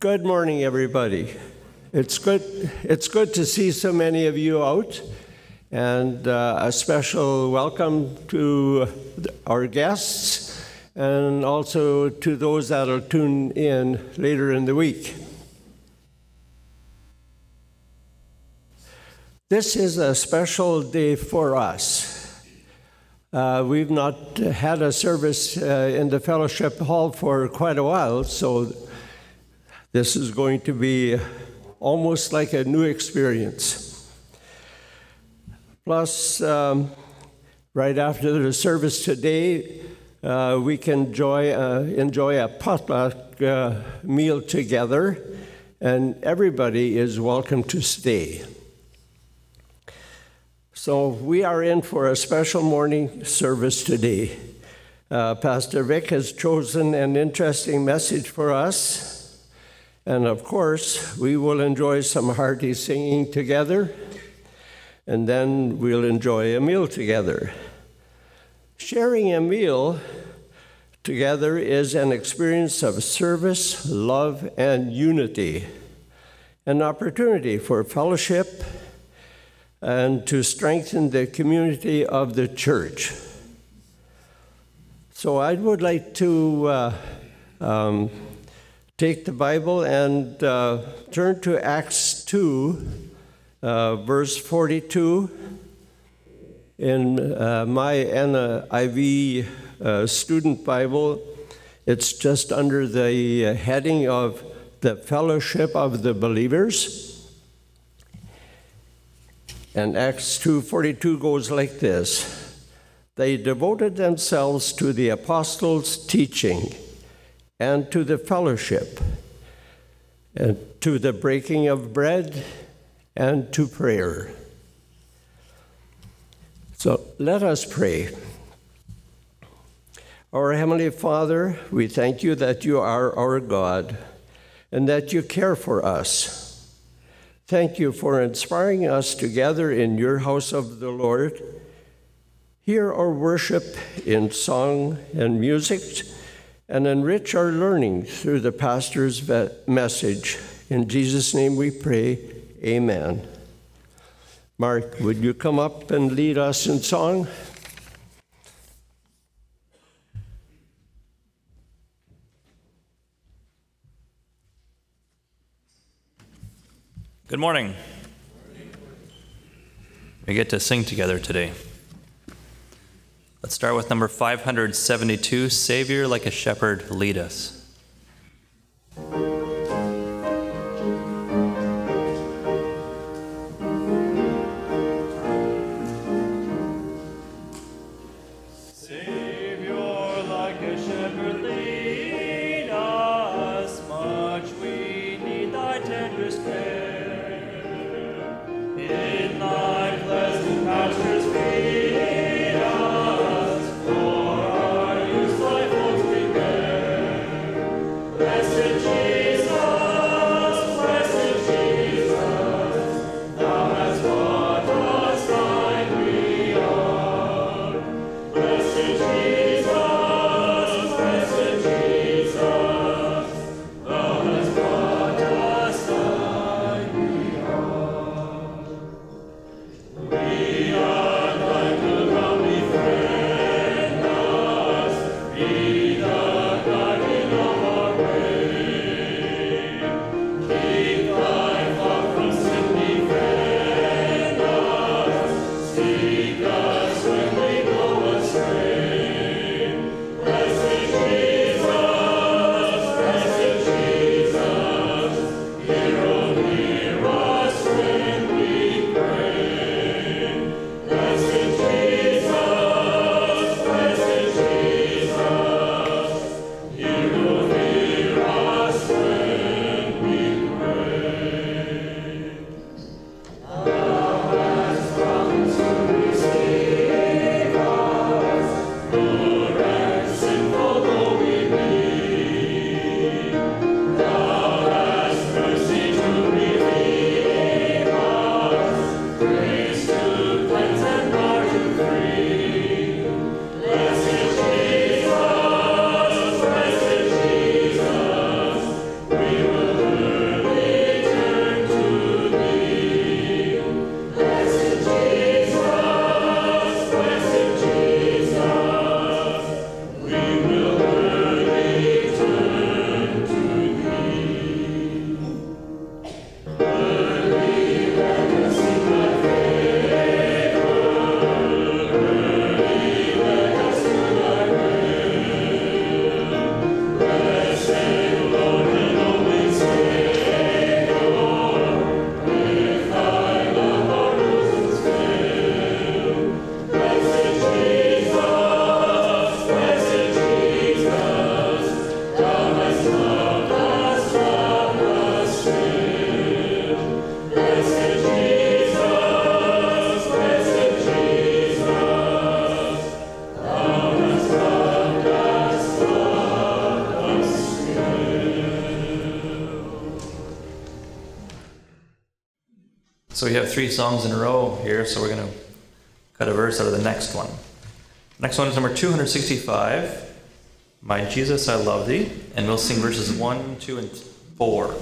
Good morning, everybody. It's good, it's good to see so many of you out, and uh, a special welcome to our guests and also to those that will tune in later in the week. This is a special day for us. Uh, we've not had a service uh, in the fellowship hall for quite a while, so this is going to be almost like a new experience. Plus, um, right after the service today, uh, we can enjoy, uh, enjoy a potluck uh, meal together, and everybody is welcome to stay. So we are in for a special morning service today. Uh, Pastor Vic has chosen an interesting message for us. And of course, we will enjoy some hearty singing together, and then we'll enjoy a meal together. Sharing a meal together is an experience of service, love, and unity, an opportunity for fellowship and to strengthen the community of the church. So I would like to uh, um, take the Bible and uh, turn to Acts 2, uh, verse 42. In uh, my NIV uh, student Bible, it's just under the heading of the fellowship of the believers. And Acts 2:42 goes like this. They devoted themselves to the apostles' teaching and to the fellowship and to the breaking of bread and to prayer. So let us pray. Our Heavenly Father, we thank you that you are our God and that you care for us. Thank you for inspiring us to gather in your house of the Lord. Hear our worship in song and music, and enrich our learning through the pastor's message. In Jesus' name we pray, Amen. Mark, would you come up and lead us in song? Good morning. We get to sing together today. Let's start with number 572 Savior like a shepherd, lead us. Three songs in a row here, so we're going to cut a verse out of the next one. Next one is number 265, My Jesus, I Love Thee, and we'll sing verses 1, 2, and 4.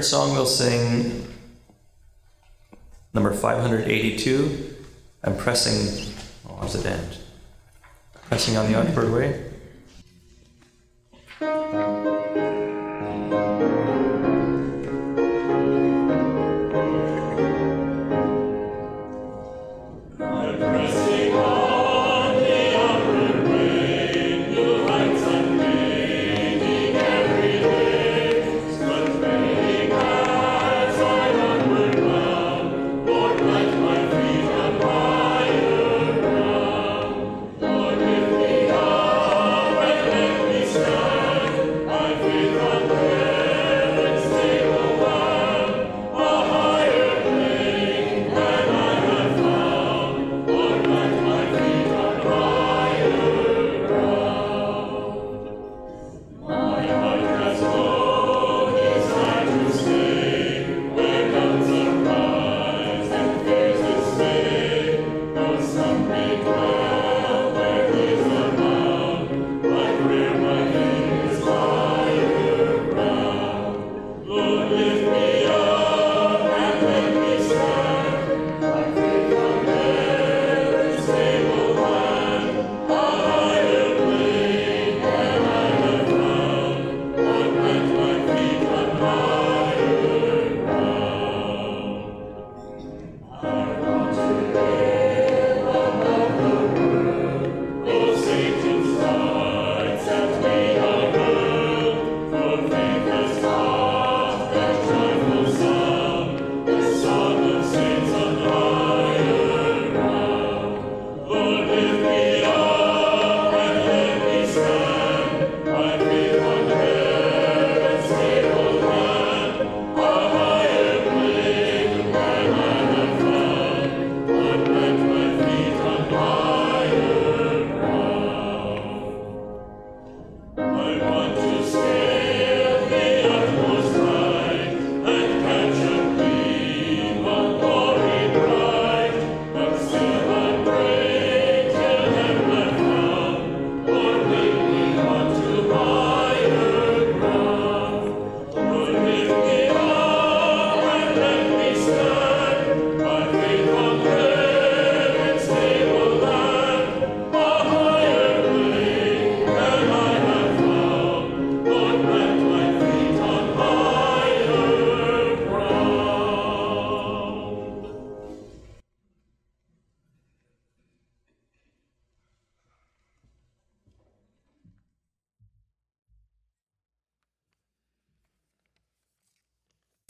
Third song, we'll sing number 582. I'm pressing, oh, it end? Pressing on the outward way.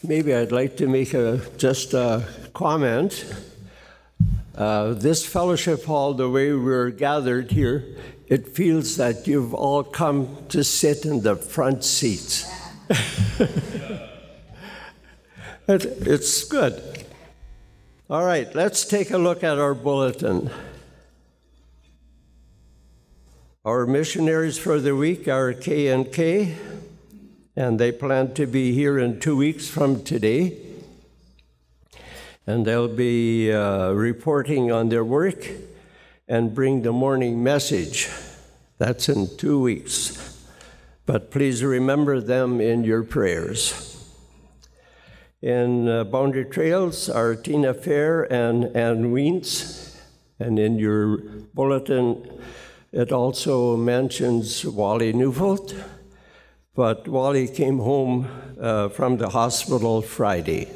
Maybe I'd like to make a, just a comment. Uh, this fellowship hall, the way we're gathered here, it feels that you've all come to sit in the front seats. it, it's good. All right, let's take a look at our bulletin. Our missionaries for the week are K and K, and they plan to be here in two weeks from today. And they'll be uh, reporting on their work and bring the morning message. That's in two weeks. But please remember them in your prayers. In uh, Boundary Trails are Tina Fair and Ann Weens. And in your bulletin, it also mentions Wally Neufeld. But Wally came home uh, from the hospital Friday.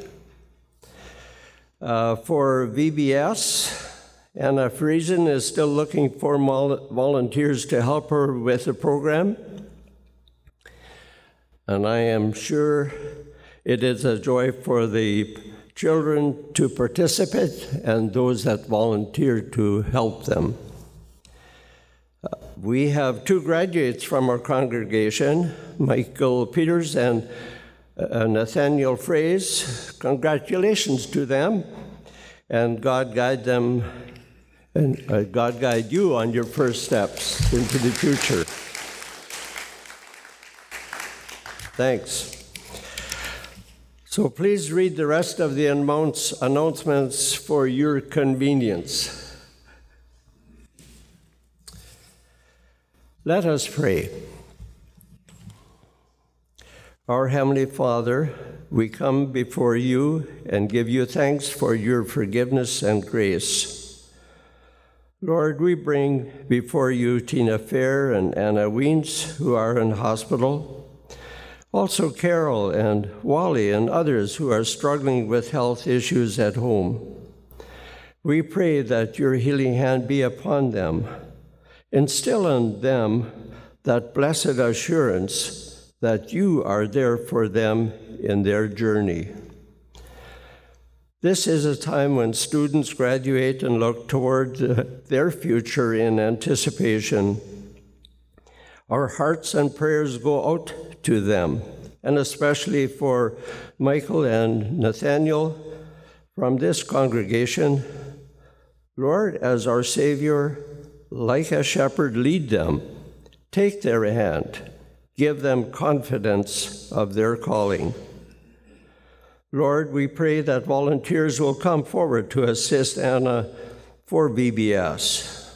Uh, for VBS, Anna Friesen is still looking for volunteers to help her with the program. And I am sure it is a joy for the children to participate and those that volunteer to help them. Uh, we have two graduates from our congregation, Michael Peters and uh, Nathaniel Fraze. Congratulations to them, and God guide them, and uh, God guide you on your first steps into the future. Thanks. So please read the rest of the announcements for your convenience. Let us pray. Our Heavenly Father, we come before you and give you thanks for your forgiveness and grace. Lord, we bring before you Tina Fair and Anna Weens, who are in hospital. Also, Carol and Wally and others who are struggling with health issues at home. We pray that your healing hand be upon them. Instill in them that blessed assurance that you are there for them in their journey. This is a time when students graduate and look toward their future in anticipation. Our hearts and prayers go out to them, and especially for Michael and Nathaniel from this congregation. Lord, as our Savior, like a shepherd, lead them, take their hand, give them confidence of their calling. Lord, we pray that volunteers will come forward to assist Anna for VBS.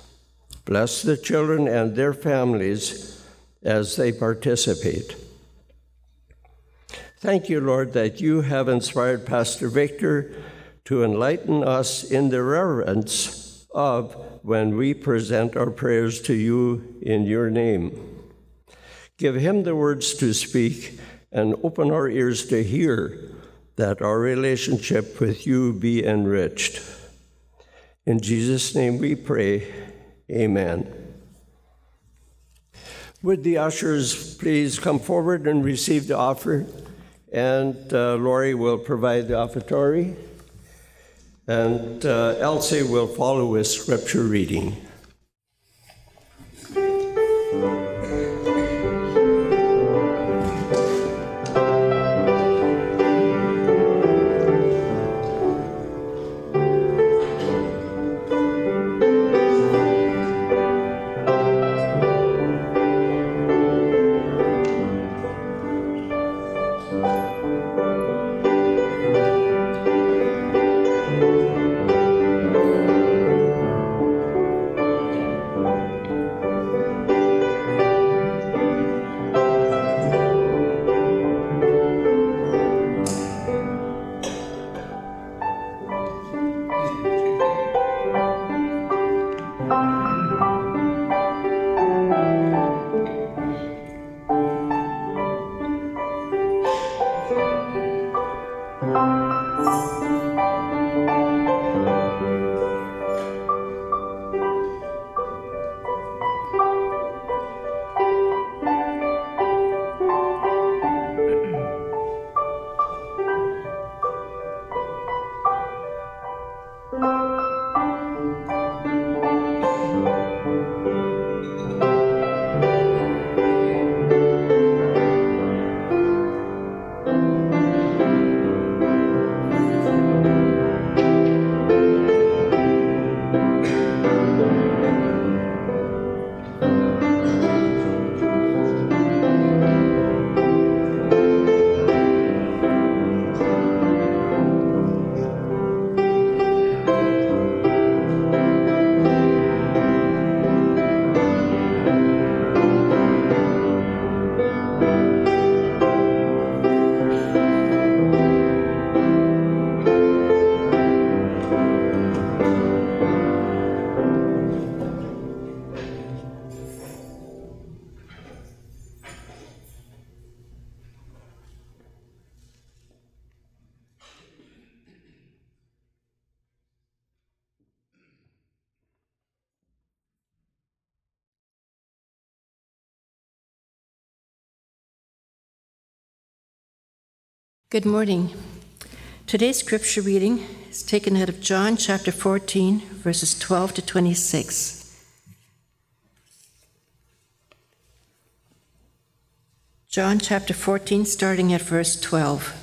Bless the children and their families as they participate. Thank you, Lord, that you have inspired Pastor Victor to enlighten us in the reverence of when we present our prayers to you in your name. Give him the words to speak and open our ears to hear that our relationship with you be enriched. In Jesus' name we pray. Amen. Would the ushers please come forward and receive the offering? and uh, Lori will provide the offertory, and uh, Elsie will follow with scripture reading. Good morning. Today's scripture reading is taken out of John chapter 14, verses 12 to 26. John chapter 14, starting at verse 12.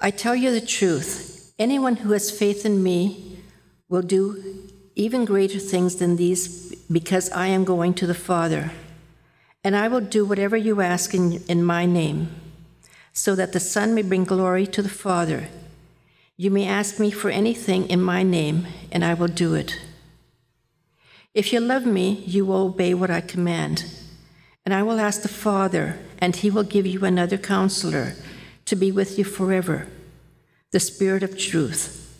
I tell you the truth anyone who has faith in me will do even greater things than these because I am going to the Father. And I will do whatever you ask in, in my name so that the Son may bring glory to the Father. You may ask me for anything in my name, and I will do it. If you love me, you will obey what I command. And I will ask the Father, and he will give you another counselor to be with you forever the Spirit of truth.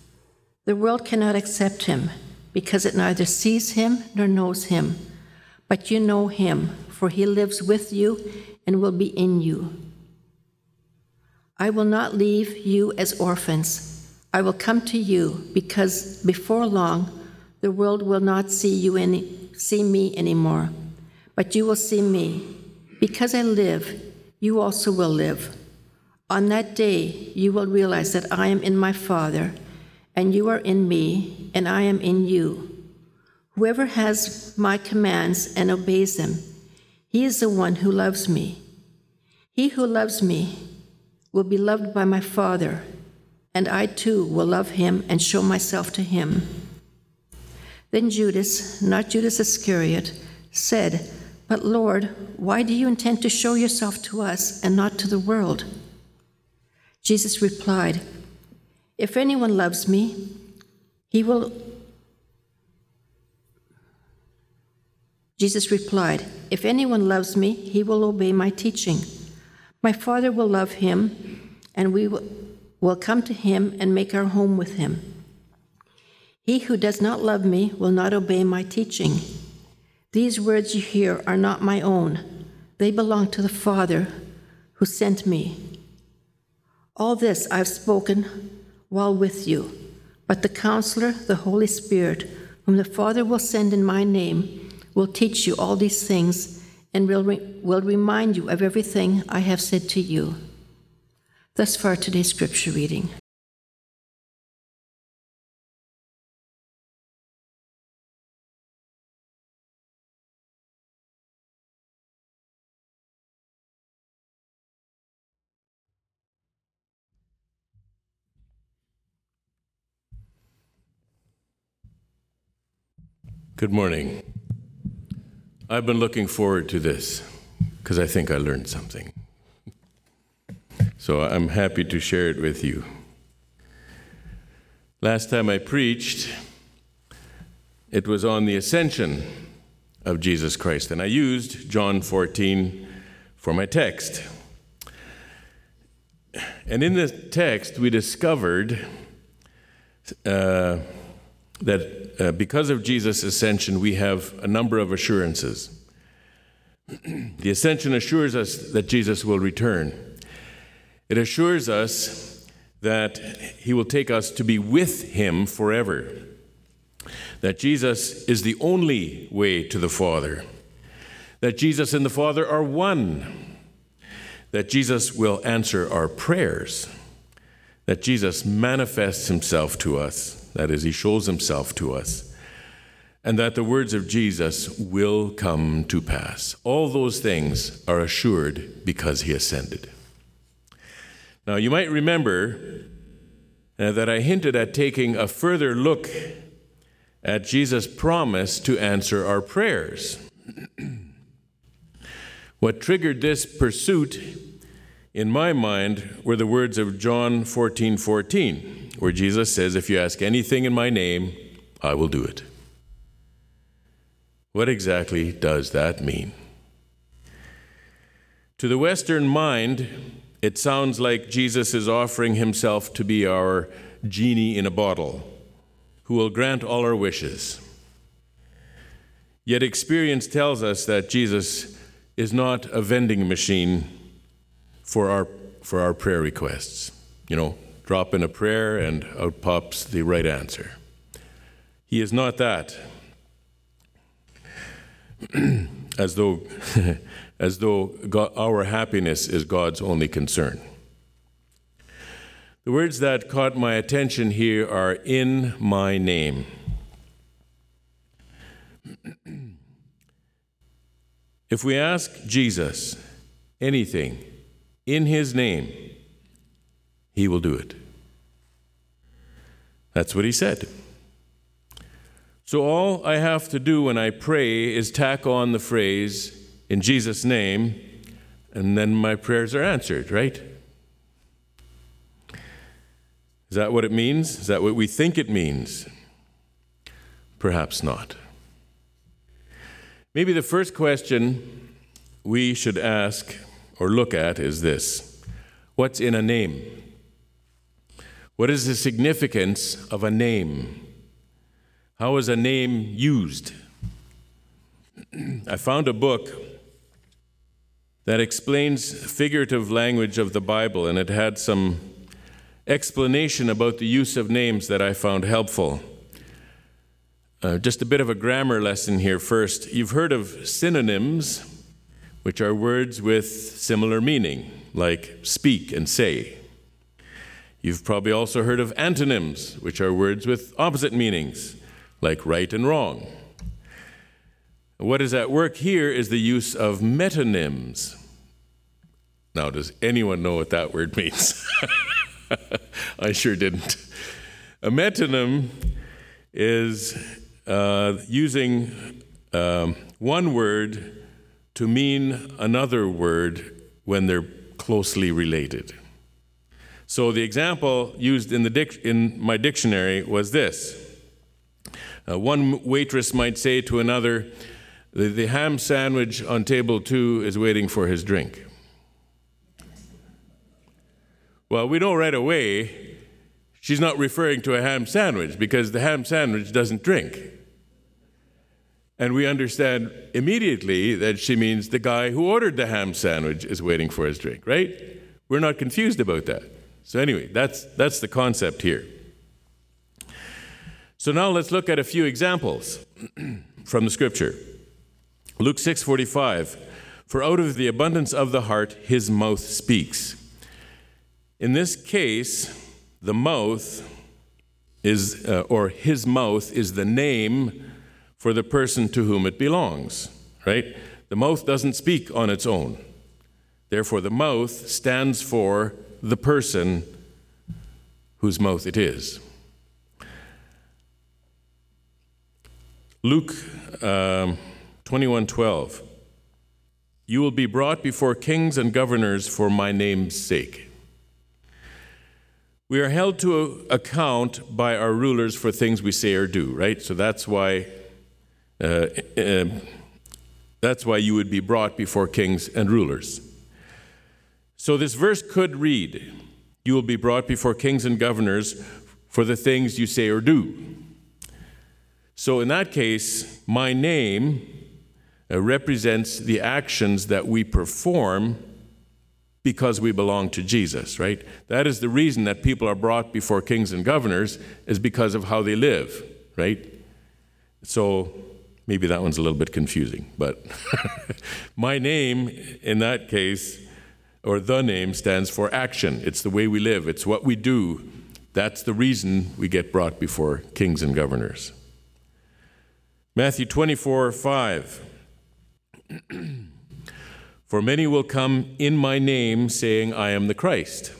The world cannot accept him because it neither sees him nor knows him. But you know him, for he lives with you and will be in you. I will not leave you as orphans. I will come to you because before long the world will not see you any, see me anymore, but you will see me. Because I live, you also will live. On that day you will realize that I am in my Father, and you are in me, and I am in you. Whoever has my commands and obeys them, he is the one who loves me. He who loves me will be loved by my Father, and I too will love him and show myself to him. Then Judas, not Judas Iscariot, said, But Lord, why do you intend to show yourself to us and not to the world? Jesus replied, If anyone loves me, he will. Jesus replied, If anyone loves me, he will obey my teaching. My Father will love him, and we will come to him and make our home with him. He who does not love me will not obey my teaching. These words you hear are not my own, they belong to the Father who sent me. All this I've spoken while with you, but the counselor, the Holy Spirit, whom the Father will send in my name, will teach you all these things and will, re- will remind you of everything I have said to you. Thus far, today's scripture reading. Good morning. I've been looking forward to this because I think I learned something. So I'm happy to share it with you. Last time I preached, it was on the ascension of Jesus Christ, and I used John 14 for my text. And in the text, we discovered uh, that uh, because of Jesus' ascension, we have a number of assurances. the ascension assures us that Jesus will return, it assures us that he will take us to be with him forever, that Jesus is the only way to the Father, that Jesus and the Father are one, that Jesus will answer our prayers, that Jesus manifests himself to us that is, he shows himself to us. And that the words of Jesus will come to pass. All those things are assured because he ascended. Now, you might remember uh, that I hinted at taking a further look at Jesus' promise to answer our prayers. what triggered this pursuit in my mind were the words of John 14 14 where Jesus says, If you ask anything in my name, I will do it. What exactly does that mean? To the Western mind, it sounds like Jesus is offering himself to be our genie in a bottle who will grant all our wishes. Yet experience tells us that Jesus is not a vending machine for our, for our prayer requests. You know, drop in a prayer, and out pops the right answer. He is not that. as though as though God, our happiness is God's only concern. The words that caught my attention here are in my name. if we ask Jesus anything in his name, he will do it. That's what he said. So all I have to do when I pray is tack on the phrase, in Jesus' name, and then my prayers are answered, right? Is that what it means? Is that what we think it means? Perhaps not. Maybe the first question we should ask or look at is this What's in a name? What is the significance of a name? How is a name used? I found a book that explains figurative language of the Bible, and it had some explanation about the use of names that I found helpful. Uh, just a bit of a grammar lesson here first. You've heard of synonyms, which are words with similar meaning, like speak and say. You've probably also heard of antonyms, which are words with opposite meanings, like right and wrong. What is at work here is the use of metonyms. Now, does anyone know what that word means? I sure didn't. A metonym is uh, using um, one word to mean another word when they're closely related. So the example used in, the dic- in my dictionary was this. Uh, one waitress might say to another, the, the ham sandwich on table two is waiting for his drink. Well, we know right away she's not referring to a ham sandwich because the ham sandwich doesn't drink. And we understand immediately that she means the guy who ordered the ham sandwich is waiting for his drink, right? We're not confused about that. So, anyway, that's, that's the concept here. So, now let's look at a few examples from the scripture. Luke 6:45 For out of the abundance of the heart his mouth speaks. In this case, the mouth is, uh, or his mouth is the name for the person to whom it belongs, right? The mouth doesn't speak on its own. Therefore, the mouth stands for the person whose mouth it is. Luke um, 21:12 You will be brought before kings and governors for my name's sake. We are held to account by our rulers for things we say or do, right? So that's why uh, uh, that's why you would be brought before kings and rulers. So this verse could read, "You will be brought before kings and governors for the things you say or do." So in that case, my name uh, represents the actions that we perform because we belong to Jesus, right? That is the reason that people are brought before kings and governors is because of how they live, right? So maybe that one's a little bit confusing, but my name in that case, or the name, stands for action. It's the way we live, it's what we do. That's the reason we get brought before kings and governors. Matthew 24 5. For many will come in my name, saying, I am the Christ.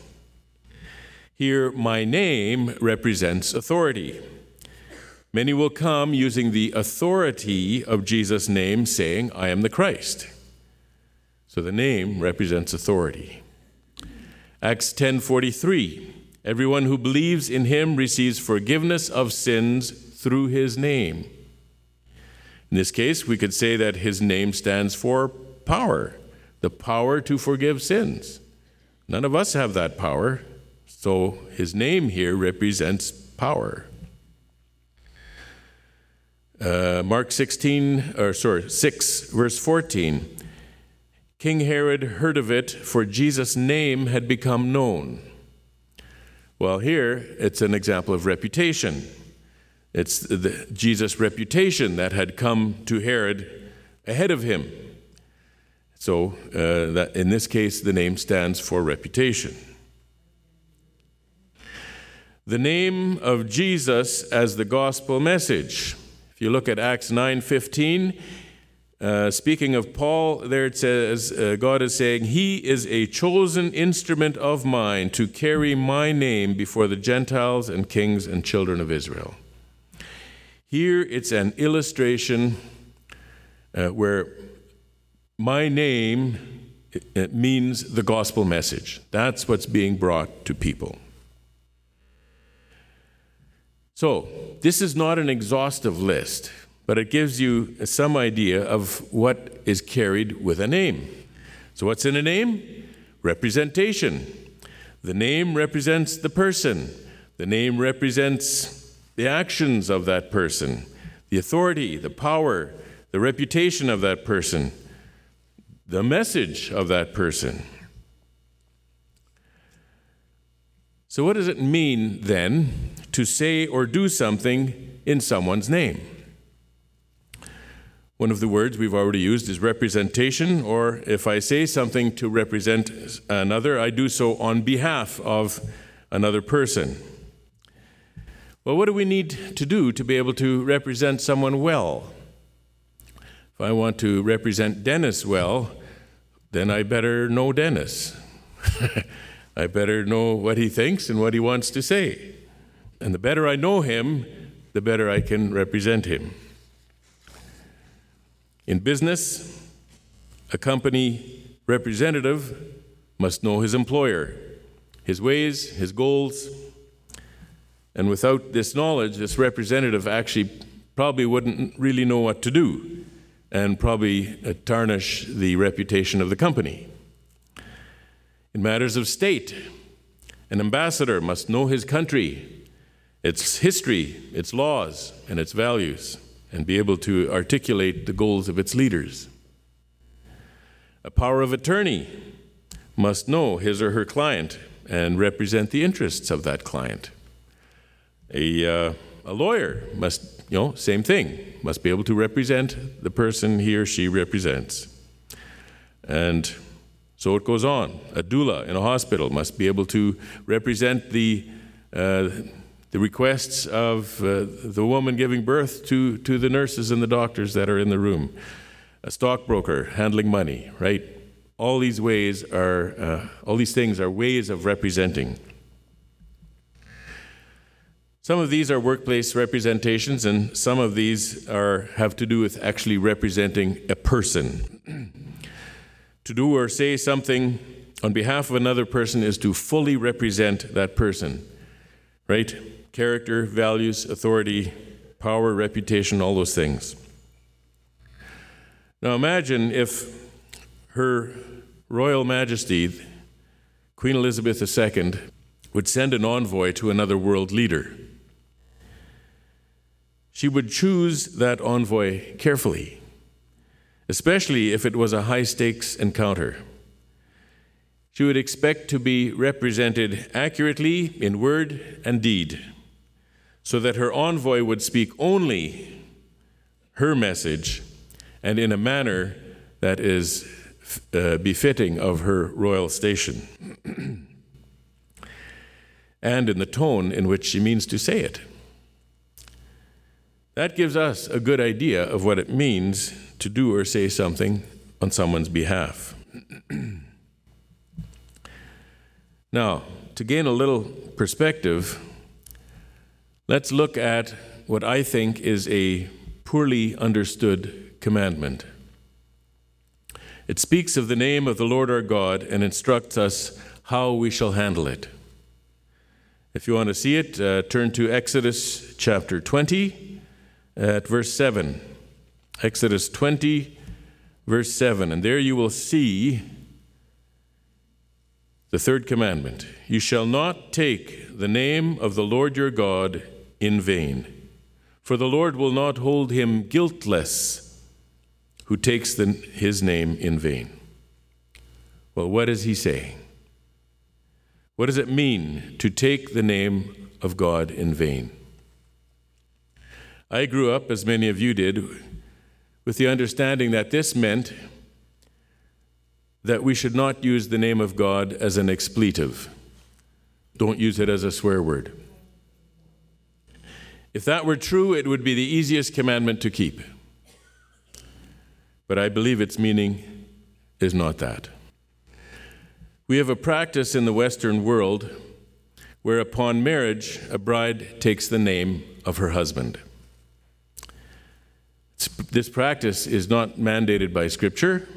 Here, my name represents authority. Many will come using the authority of Jesus' name, saying, I am the Christ. So the name represents authority. Acts 10:43 Everyone who believes in him receives forgiveness of sins through his name. In this case, we could say that his name stands for power the power to forgive sins. None of us have that power, so his name here represents power. Uh, Mark 16, or sorry, 6, verse 14. King Herod heard of it, for Jesus' name had become known. Well, here it's an example of reputation. It's the, Jesus' reputation that had come to Herod ahead of him. So, uh, that in this case, the name stands for reputation. The name of Jesus as the gospel message. If you look at Acts 9:15, uh, speaking of Paul, there it says, uh, God is saying, He is a chosen instrument of mine to carry my name before the Gentiles and kings and children of Israel. Here it's an illustration uh, where my name means the gospel message. That's what's being brought to people. So, this is not an exhaustive list but it gives you some idea of what is carried with a name. So, what's in a name? Representation. The name represents the person, the name represents the actions of that person, the authority, the power, the reputation of that person, the message of that person. So, what does it mean then to say or do something in someone's name? One of the words we've already used is representation, or if I say something to represent another, I do so on behalf of another person. Well, what do we need to do to be able to represent someone well? If I want to represent Dennis well, then I better know Dennis. I better know what he thinks and what he wants to say. And the better I know him, the better I can represent him. In business, a company representative must know his employer, his ways, his goals. And without this knowledge, this representative actually probably wouldn't really know what to do and probably uh, tarnish the reputation of the company. In matters of state, an ambassador must know his country, its history, its laws, and its values and be able to articulate the goals of its leaders. A power of attorney must know his or her client and represent the interests of that client. A, uh, a lawyer must, you know, same thing, must be able to represent the person he or she represents. And so it goes on. A doula in a hospital must be able to represent the, uh, the requests of uh, the woman giving birth to, to the nurses and the doctors that are in the room, a stockbroker handling money, right? All these ways are, uh, all these things are ways of representing. Some of these are workplace representations, and some of these are, have to do with actually representing a person. to do or say something on behalf of another person is to fully represent that person, right? Character, values, authority, power, reputation, all those things. Now imagine if Her Royal Majesty, Queen Elizabeth II, would send an envoy to another world leader. She would choose that envoy carefully, especially if it was a high stakes encounter. She would expect to be represented accurately in word and deed so that her envoy would speak only her message and in a manner that is uh, befitting of her royal station, and in the tone in which she means to say it. That gives us a good idea of what it means to do or say something on someone's behalf. now, to gain a little perspective, Let's look at what I think is a poorly understood commandment. It speaks of the name of the Lord our God and instructs us how we shall handle it. If you want to see it, uh, turn to Exodus chapter 20 at verse 7. Exodus 20, verse 7. And there you will see the third commandment You shall not take the name of the Lord your God in vain. For the Lord will not hold him guiltless who takes the, his name in vain. Well, what is he saying? What does it mean to take the name of God in vain? I grew up, as many of you did, with the understanding that this meant that we should not use the name of God as an expletive. Don't use it as a swear word. If that were true, it would be the easiest commandment to keep. But I believe its meaning is not that. We have a practice in the Western world where, upon marriage, a bride takes the name of her husband. This practice is not mandated by Scripture,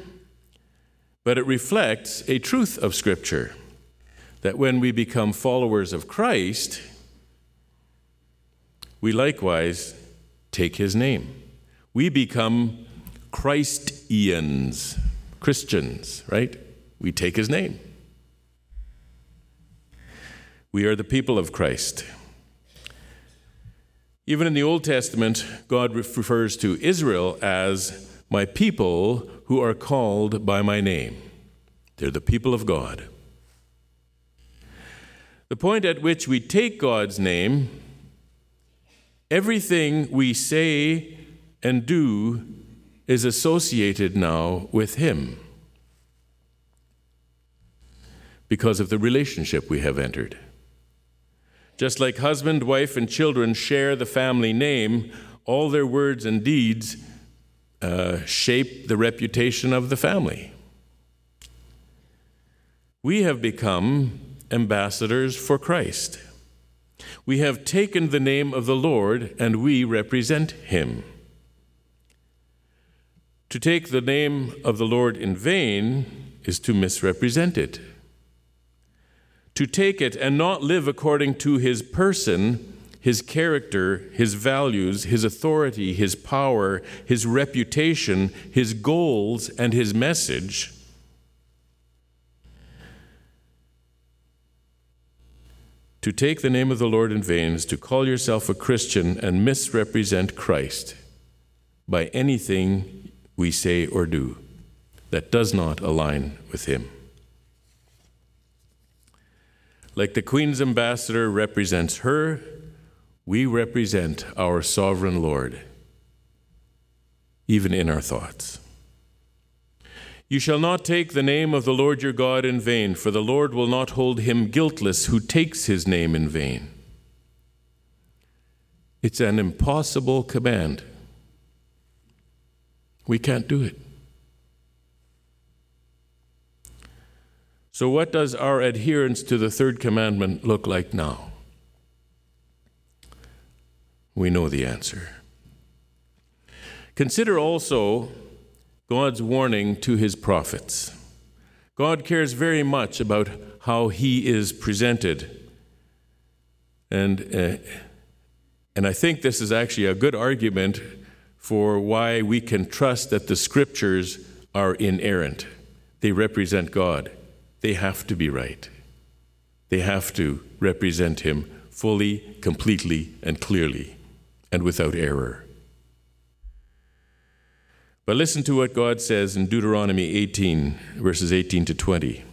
but it reflects a truth of Scripture that when we become followers of Christ, we likewise take his name. We become Christians, Christians, right? We take his name. We are the people of Christ. Even in the Old Testament, God refers to Israel as my people who are called by my name. They're the people of God. The point at which we take God's name, everything we say and do is associated now with Him because of the relationship we have entered. Just like husband, wife, and children share the family name, all their words and deeds uh, shape the reputation of the family. We have become ambassadors for Christ. We have taken the name of the Lord and we represent him. To take the name of the Lord in vain is to misrepresent it. To take it and not live according to his person, his character, his values, his authority, his power, his reputation, his goals, and his message To take the name of the Lord in vain is to call yourself a Christian and misrepresent Christ by anything we say or do that does not align with Him. Like the Queen's ambassador represents her, we represent our sovereign Lord, even in our thoughts. You shall not take the name of the Lord your God in vain, for the Lord will not hold him guiltless who takes his name in vain. It's an impossible command. We can't do it. So, what does our adherence to the third commandment look like now? We know the answer. Consider also God's warning to his prophets. God cares very much about how he is presented. And, uh, and I think this is actually a good argument for why we can trust that the scriptures are inerrant. They represent God, they have to be right. They have to represent him fully, completely, and clearly, and without error. But listen to what God says in Deuteronomy 18, verses 18 to 20.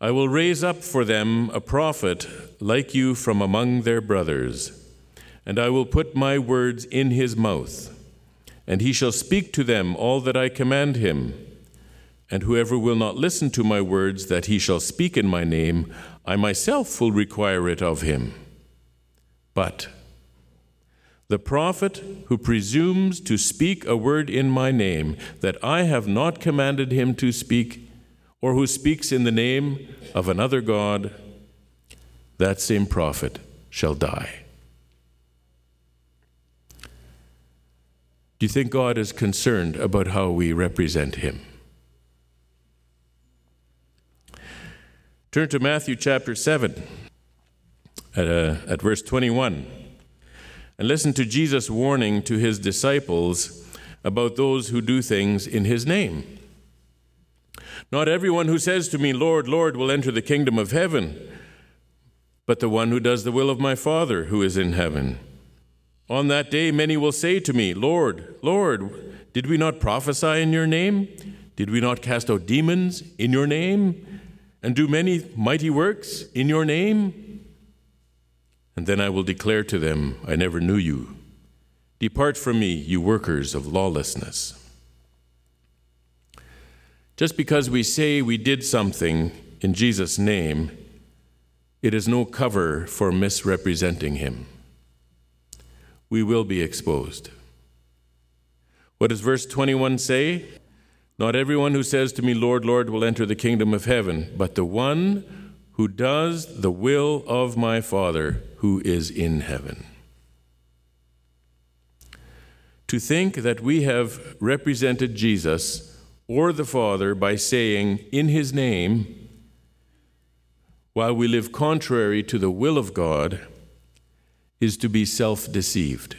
I will raise up for them a prophet like you from among their brothers, and I will put my words in his mouth, and he shall speak to them all that I command him. And whoever will not listen to my words that he shall speak in my name, I myself will require it of him. But the prophet who presumes to speak a word in my name that I have not commanded him to speak, or who speaks in the name of another God, that same prophet shall die. Do you think God is concerned about how we represent him? Turn to Matthew chapter 7 at, uh, at verse 21. And listen to Jesus' warning to his disciples about those who do things in his name. Not everyone who says to me, Lord, Lord, will enter the kingdom of heaven, but the one who does the will of my Father who is in heaven. On that day, many will say to me, Lord, Lord, did we not prophesy in your name? Did we not cast out demons in your name? And do many mighty works in your name? And then I will declare to them, I never knew you. Depart from me, you workers of lawlessness. Just because we say we did something in Jesus' name, it is no cover for misrepresenting him. We will be exposed. What does verse 21 say? Not everyone who says to me, Lord, Lord, will enter the kingdom of heaven, but the one who does the will of my Father who is in heaven. To think that we have represented Jesus or the Father by saying, in his name, while we live contrary to the will of God, is to be self deceived.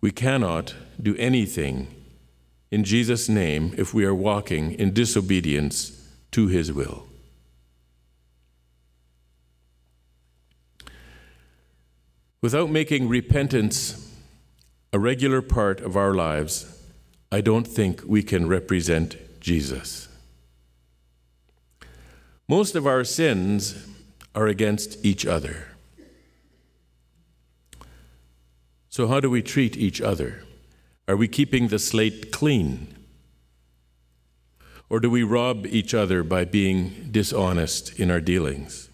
We cannot do anything in Jesus' name if we are walking in disobedience to his will. Without making repentance a regular part of our lives, I don't think we can represent Jesus. Most of our sins are against each other. So, how do we treat each other? Are we keeping the slate clean? Or do we rob each other by being dishonest in our dealings?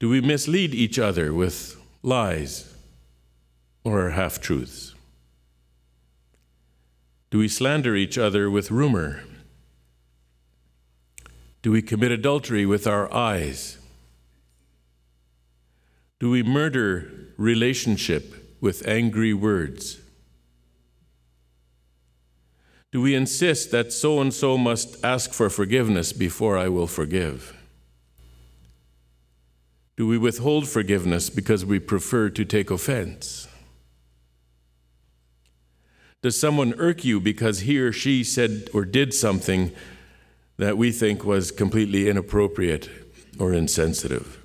Do we mislead each other with lies or half truths? Do we slander each other with rumor? Do we commit adultery with our eyes? Do we murder relationship with angry words? Do we insist that so and so must ask for forgiveness before I will forgive? Do we withhold forgiveness because we prefer to take offense? Does someone irk you because he or she said or did something that we think was completely inappropriate or insensitive?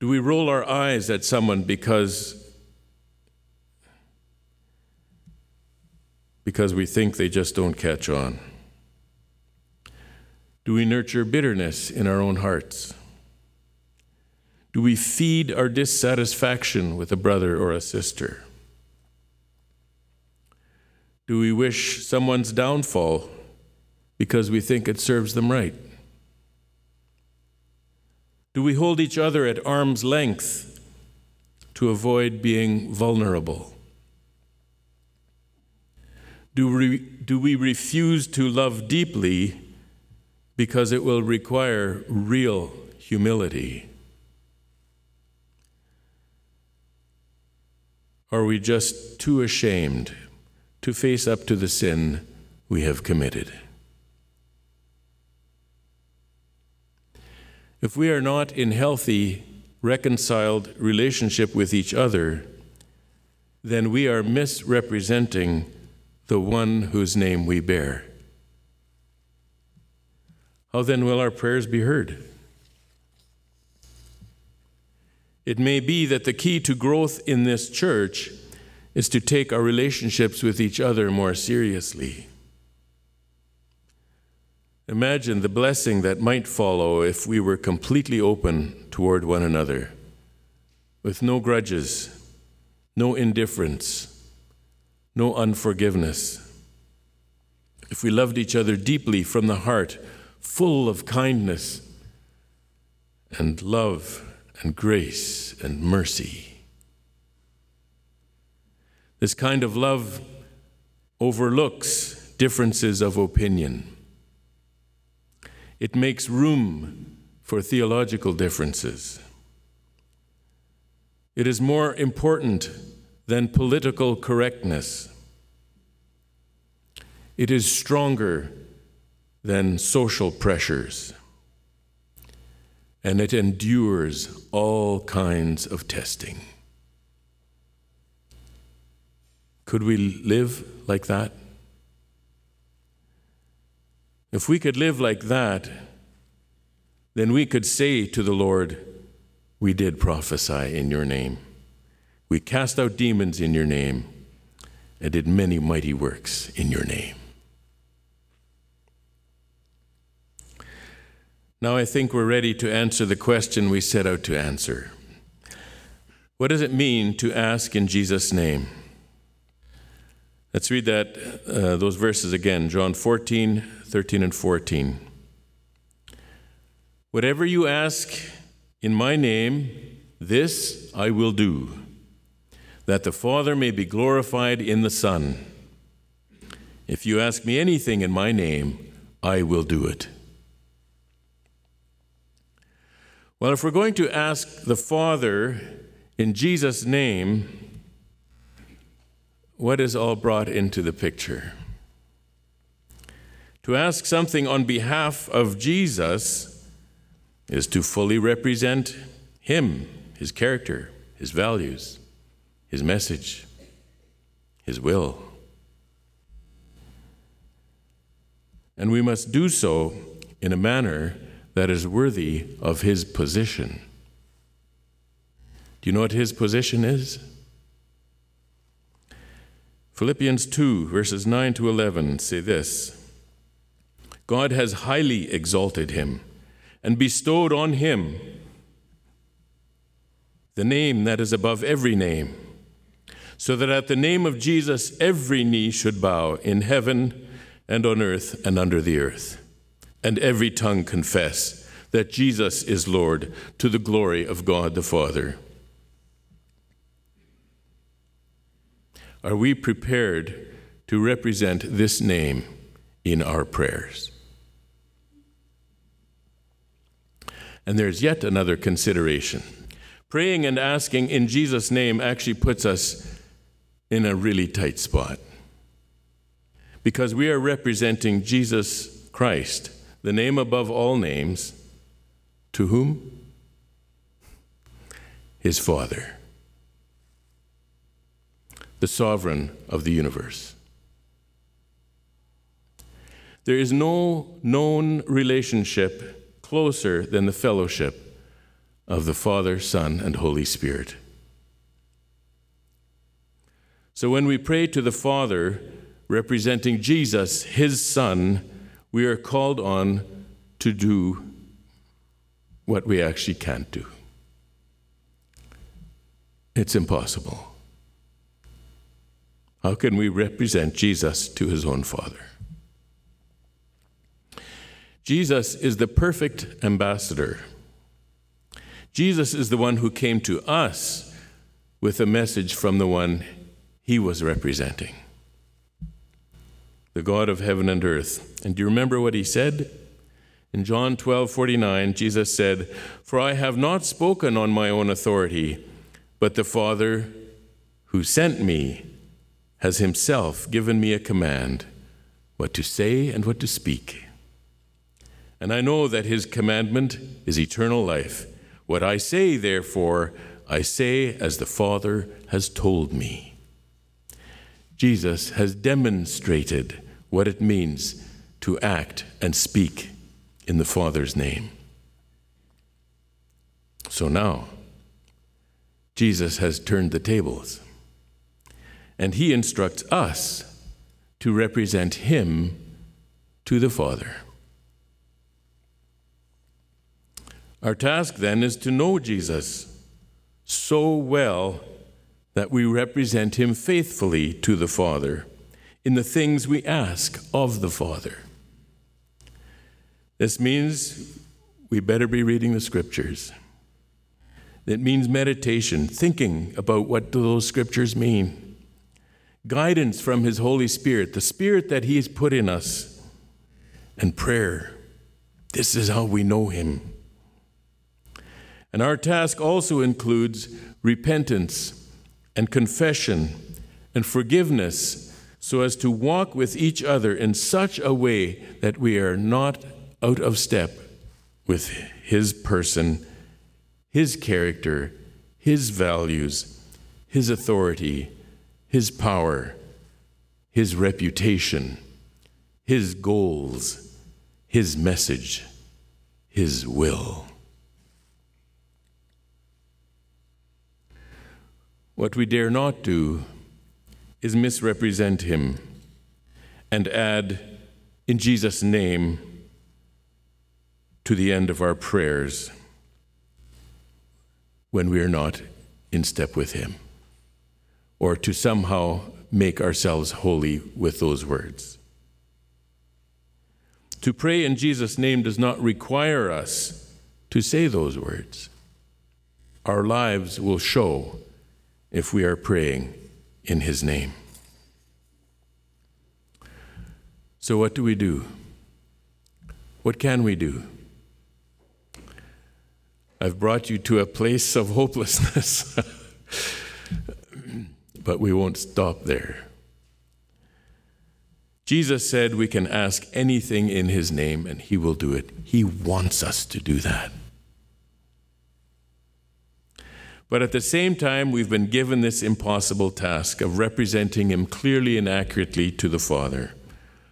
Do we roll our eyes at someone because because we think they just don't catch on? Do we nurture bitterness in our own hearts? Do we feed our dissatisfaction with a brother or a sister? Do we wish someone's downfall because we think it serves them right? Do we hold each other at arm's length to avoid being vulnerable? Do we, do we refuse to love deeply because it will require real humility? Are we just too ashamed to face up to the sin we have committed? If we are not in healthy, reconciled relationship with each other, then we are misrepresenting the one whose name we bear. How then will our prayers be heard? It may be that the key to growth in this church is to take our relationships with each other more seriously. Imagine the blessing that might follow if we were completely open toward one another, with no grudges, no indifference, no unforgiveness. If we loved each other deeply from the heart, full of kindness and love and grace and mercy. This kind of love overlooks differences of opinion. It makes room for theological differences. It is more important than political correctness. It is stronger than social pressures. And it endures all kinds of testing. Could we live like that? If we could live like that, then we could say to the Lord, We did prophesy in your name. We cast out demons in your name and did many mighty works in your name. Now I think we're ready to answer the question we set out to answer. What does it mean to ask in Jesus' name? Let's read that uh, those verses again. John 14, 13 and 14. Whatever you ask in my name, this I will do, that the Father may be glorified in the Son. If you ask me anything in my name, I will do it. Well, if we're going to ask the Father in Jesus' name, what is all brought into the picture? To ask something on behalf of Jesus is to fully represent Him, His character, His values, His message, His will. And we must do so in a manner that is worthy of his position. Do you know what his position is? Philippians 2, verses 9 to 11 say this God has highly exalted him and bestowed on him the name that is above every name, so that at the name of Jesus every knee should bow in heaven and on earth and under the earth and every tongue confess that Jesus is Lord to the glory of God the Father. Are we prepared to represent this name in our prayers? And there's yet another consideration. Praying and asking in Jesus' name actually puts us in a really tight spot because we are representing Jesus Christ the name above all names, to whom? His Father, the sovereign of the universe. There is no known relationship closer than the fellowship of the Father, Son, and Holy Spirit. So when we pray to the Father, representing Jesus, his Son, we are called on to do what we actually can't do. It's impossible. How can we represent Jesus to his own Father? Jesus is the perfect ambassador. Jesus is the one who came to us with a message from the one he was representing the God of heaven and earth. And do you remember what he said? In John 12 49, Jesus said, For I have not spoken on my own authority, but the Father who sent me has himself given me a command what to say and what to speak. And I know that his commandment is eternal life. What I say, therefore, I say as the Father has told me. Jesus has demonstrated what it means to act and speak in the Father's name. So now, Jesus has turned the tables, and he instructs us to represent him to the Father. Our task then is to know Jesus so well that we represent him faithfully to the Father in the things we ask of the Father. This means we better be reading the scriptures. It means meditation, thinking about what those scriptures mean. Guidance from His Holy Spirit, the Spirit that He has put in us, and prayer. This is how we know Him. And our task also includes repentance and confession and forgiveness so as to walk with each other in such a way that we are not out of step with His person, His character, His values, His authority, His power, His reputation, His goals, His message, His will. What we dare not do is misrepresent him and add, in Jesus' name, to the end of our prayers when we are not in step with him, or to somehow make ourselves holy with those words. To pray in Jesus' name does not require us to say those words. Our lives will show if we are praying in His name. So, what do we do? What can we do? I've brought you to a place of hopelessness, but we won't stop there. Jesus said we can ask anything in His name and He will do it. He wants us to do that. But at the same time, we've been given this impossible task of representing Him clearly and accurately to the Father,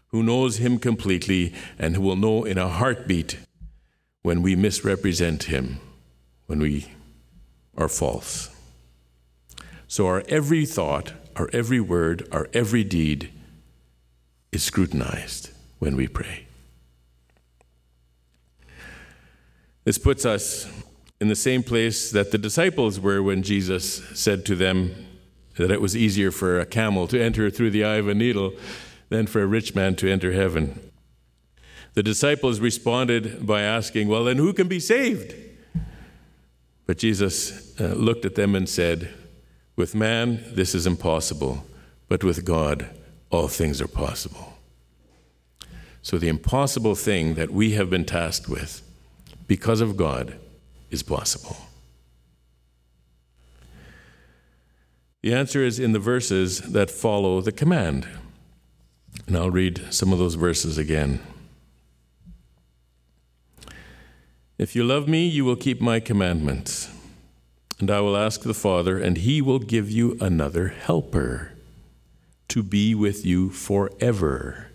who knows Him completely and who will know in a heartbeat when we misrepresent Him, when we are false. So our every thought, our every word, our every deed, is scrutinized when we pray. This puts us in the same place that the disciples were when Jesus said to them that it was easier for a camel to enter through the eye of a needle than for a rich man to enter heaven. The disciples responded by asking, Well, then who can be saved? But Jesus uh, looked at them and said, With man, this is impossible, but with God, all things are possible. So, the impossible thing that we have been tasked with, because of God, is possible. The answer is in the verses that follow the command. And I'll read some of those verses again. If you love me, you will keep my commandments. And I will ask the Father, and he will give you another helper to be with you forever.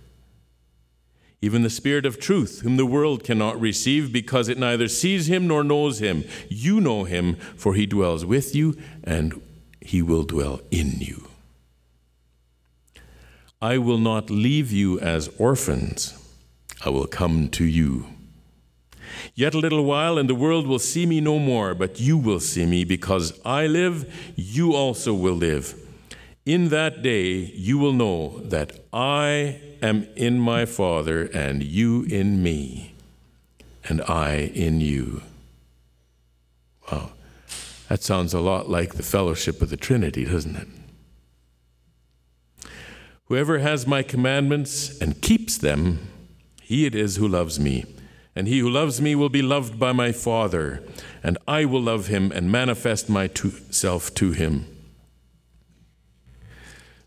Even the Spirit of truth, whom the world cannot receive because it neither sees him nor knows him. You know him, for he dwells with you and he will dwell in you. I will not leave you as orphans, I will come to you. Yet a little while, and the world will see me no more, but you will see me, because I live, you also will live. In that day you will know that I am in my Father, and you in me, and I in you. Wow. That sounds a lot like the fellowship of the Trinity, doesn't it? Whoever has my commandments and keeps them, he it is who loves me. And he who loves me will be loved by my Father, and I will love him and manifest myself to him.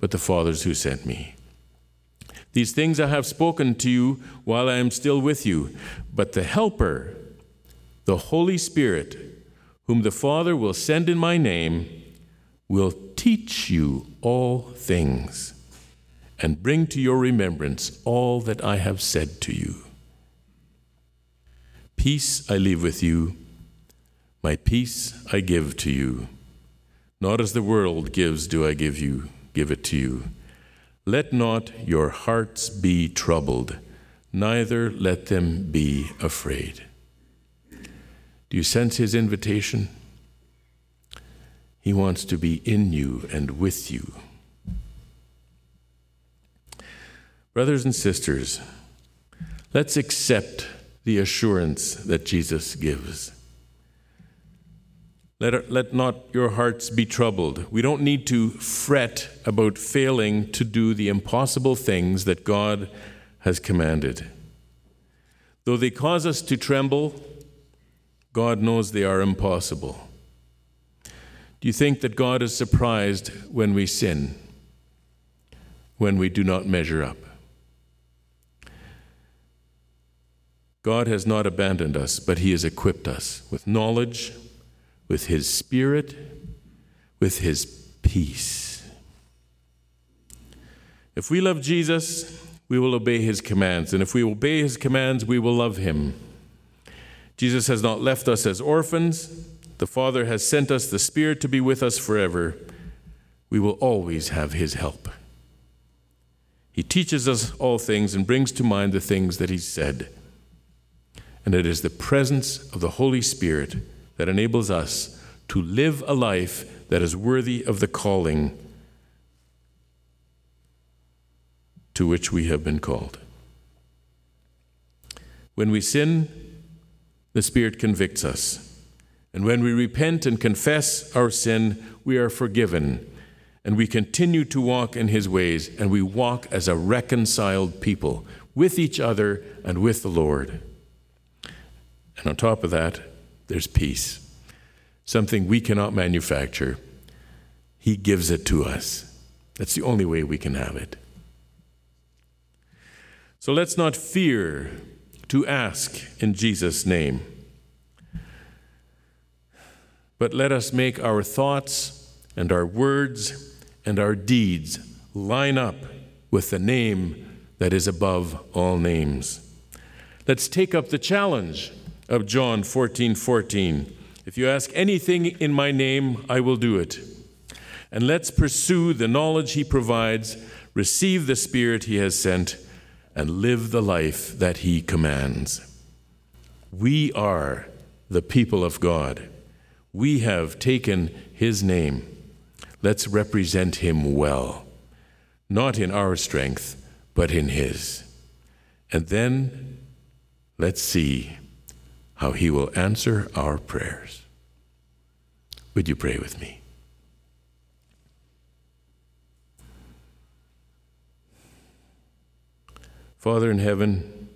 but the Father's who sent me. These things I have spoken to you while I am still with you, but the Helper, the Holy Spirit, whom the Father will send in my name, will teach you all things and bring to your remembrance all that I have said to you. Peace I leave with you, my peace I give to you. Not as the world gives, do I give you give it to you. Let not your hearts be troubled, neither let them be afraid. Do you sense his invitation? He wants to be in you and with you. Brothers and sisters, let's accept the assurance that Jesus gives. Let, let not your hearts be troubled. We don't need to fret about failing to do the impossible things that God has commanded. Though they cause us to tremble, God knows they are impossible. Do you think that God is surprised when we sin, when we do not measure up? God has not abandoned us, but He has equipped us with knowledge with His Spirit, with His peace. If we love Jesus, we will obey his commands. And if we obey his commands, we will love him. Jesus has not left us as orphans. The Father has sent us the Spirit to be with us forever. We will always have his help. He teaches us all things and brings to mind the things that he said. And it is the presence of the Holy Spirit that enables us to live a life that is worthy of the calling to which we have been called. When we sin, the Spirit convicts us. And when we repent and confess our sin, we are forgiven. And we continue to walk in His ways, and we walk as a reconciled people with each other and with the Lord. And on top of that, there's peace, something we cannot manufacture. He gives it to us. That's the only way we can have it. So let's not fear to ask in Jesus' name. But let us make our thoughts and our words and our deeds line up with the name that is above all names. Let's take up the challenge of John 14 14. If you ask anything in my name, I will do it. And let's pursue the knowledge he provides, receive the Spirit he has sent and live the life that He commands. We are the people of God. We have taken His name. Let's represent Him well, not in our strength, but in His. And then let's see how He will answer our prayers. Would you pray with me? Father in heaven,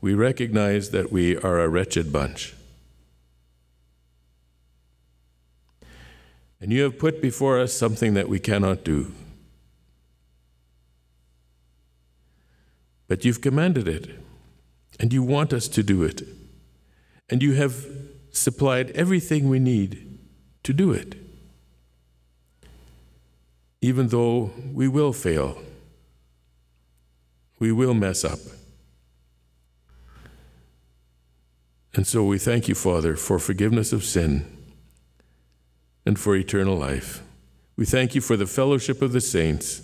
we recognize that we are a wretched bunch. And you have put before us something that we cannot do. But you've commanded it, and you want us to do it, and you have supplied everything we need to do it even though we will fail, we will mess up. And so we thank you, Father, for forgiveness of sin and for eternal life. We thank you for the fellowship of the saints.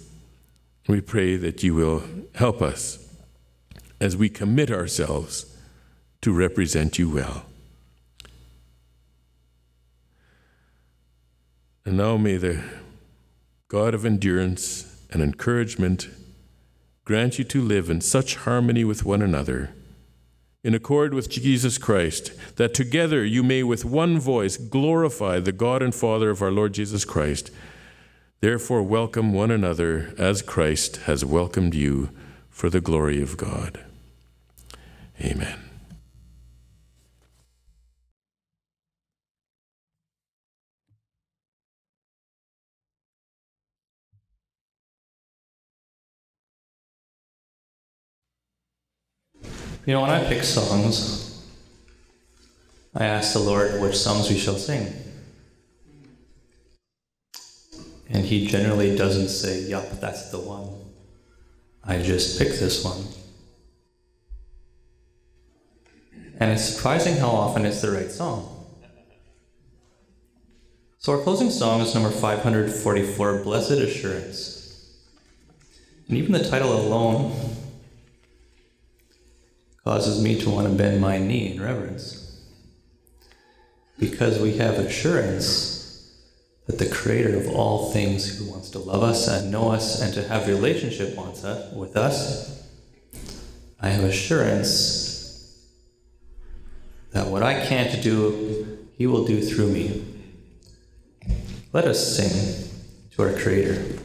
We pray that you will help us as we commit ourselves to represent you well. And now may the God of endurance and encouragement, grant you to live in such harmony with one another, in accord with Jesus Christ, that together you may with one voice glorify the God and Father of our Lord Jesus Christ. Therefore, welcome one another as Christ has welcomed you for the glory of God. Amen. You know, when I pick songs, I ask the Lord which songs we shall sing. And He generally doesn't say, Yup, that's the one. I just pick this one. And it's surprising how often it's the right song. So, our closing song is number 544 Blessed Assurance. And even the title alone causes me to want to bend my knee in reverence. Because we have assurance that the creator of all things who wants to love us and know us and to have relationship us, uh, with us, I have assurance that what I can't do, he will do through me. Let us sing to our creator.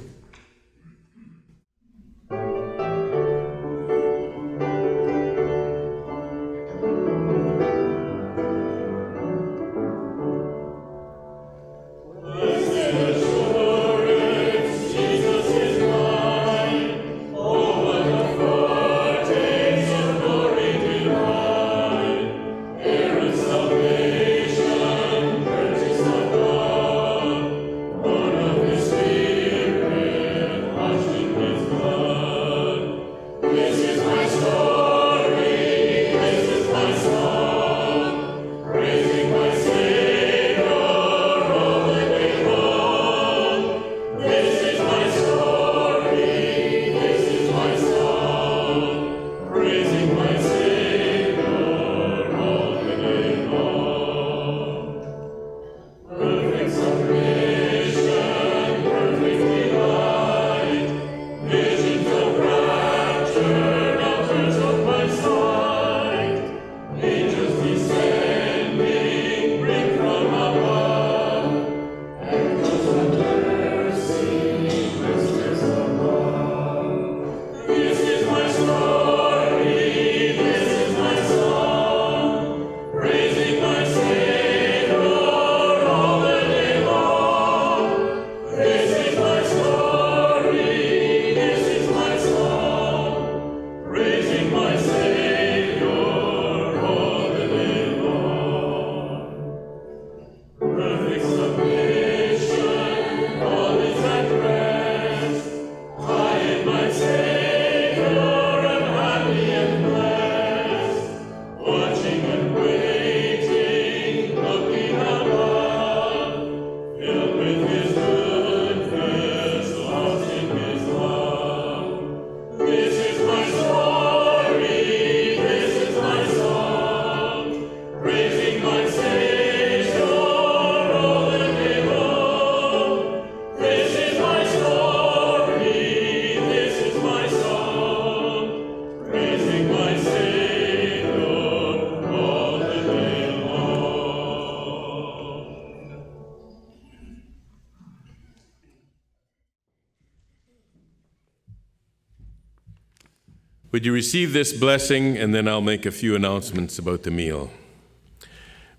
Would you receive this blessing, and then I'll make a few announcements about the meal.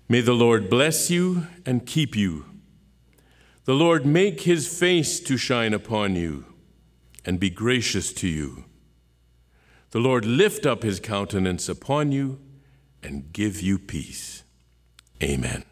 May the Lord bless you and keep you. The Lord make his face to shine upon you and be gracious to you. The Lord lift up his countenance upon you and give you peace. Amen.